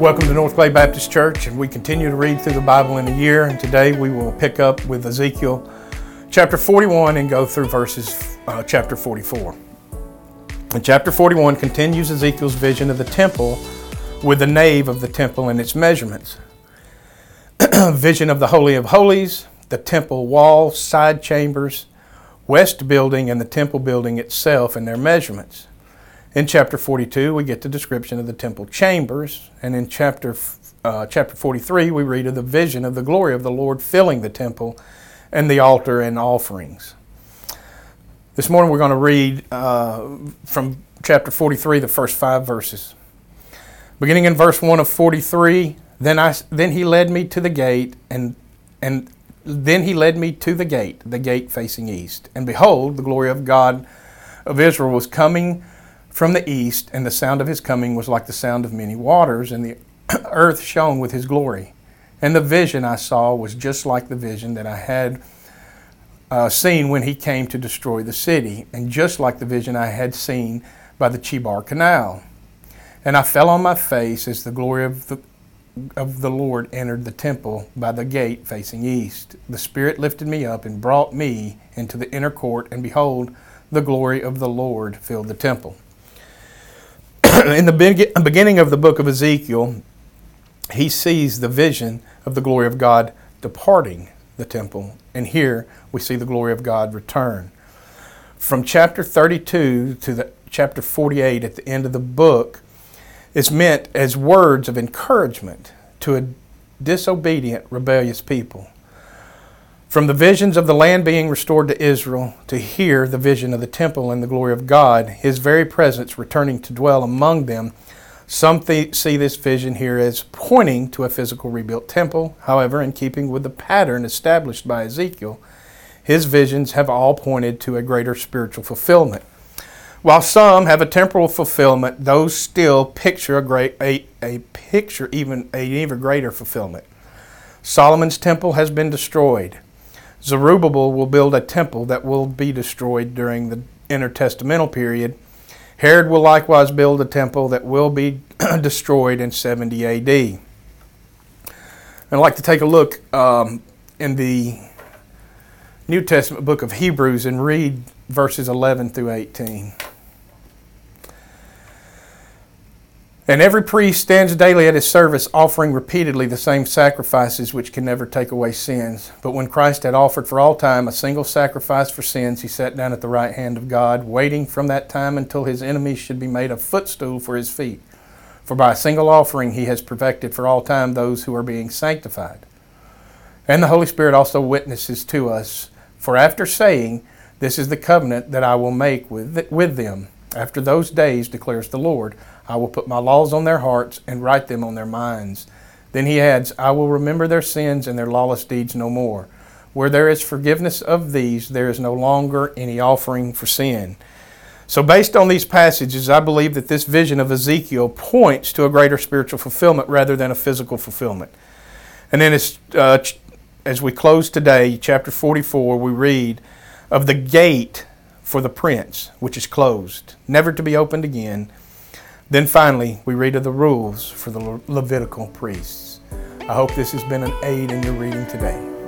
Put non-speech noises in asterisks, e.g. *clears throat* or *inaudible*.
Welcome to North Clay Baptist Church, and we continue to read through the Bible in a year. And today we will pick up with Ezekiel chapter 41 and go through verses uh, chapter 44. And chapter 41 continues Ezekiel's vision of the temple with the nave of the temple and its measurements. *clears throat* vision of the Holy of Holies, the temple wall, side chambers, west building, and the temple building itself and their measurements. In chapter 42, we get the description of the temple chambers, and in chapter uh, chapter 43, we read of the vision of the glory of the Lord filling the temple and the altar and offerings. This morning, we're going to read uh, from chapter 43, the first five verses. Beginning in verse 1 of 43, then, I, then he led me to the gate, and, and then he led me to the gate, the gate facing east. And behold, the glory of God of Israel was coming from the east, and the sound of his coming was like the sound of many waters, and the *clears throat* earth shone with his glory. And the vision I saw was just like the vision that I had uh, seen when he came to destroy the city, and just like the vision I had seen by the Chebar Canal. And I fell on my face as the glory of the, of the Lord entered the temple by the gate facing east. The Spirit lifted me up and brought me into the inner court, and behold, the glory of the Lord filled the temple. *clears throat* in the beginning of the book of Ezekiel, he sees the vision of the glory of God departing the temple. And here we see the glory of God return. From chapter 32 to the chapter 48 at the end of the book is meant as words of encouragement to a disobedient, rebellious people. From the visions of the land being restored to Israel to hear the vision of the temple and the glory of God, his very presence returning to dwell among them, some th- see this vision here as pointing to a physical rebuilt temple. However, in keeping with the pattern established by Ezekiel, his visions have all pointed to a greater spiritual fulfillment. While some have a temporal fulfillment, those still picture a great a, a picture even a even greater fulfillment. Solomon's temple has been destroyed. Zerubbabel will build a temple that will be destroyed during the intertestamental period. Herod will likewise build a temple that will be *clears throat* destroyed in 70 AD. I'd like to take a look um, in the New Testament book of Hebrews and read verses 11 through 18. And every priest stands daily at his service, offering repeatedly the same sacrifices which can never take away sins. But when Christ had offered for all time a single sacrifice for sins, he sat down at the right hand of God, waiting from that time until his enemies should be made a footstool for his feet. For by a single offering he has perfected for all time those who are being sanctified. And the Holy Spirit also witnesses to us, for after saying, This is the covenant that I will make with, with them after those days, declares the Lord, I will put my laws on their hearts and write them on their minds. Then he adds, I will remember their sins and their lawless deeds no more. Where there is forgiveness of these, there is no longer any offering for sin. So, based on these passages, I believe that this vision of Ezekiel points to a greater spiritual fulfillment rather than a physical fulfillment. And then, as, uh, as we close today, chapter 44, we read of the gate for the prince, which is closed, never to be opened again. Then finally, we read of the rules for the Levitical priests. I hope this has been an aid in your reading today.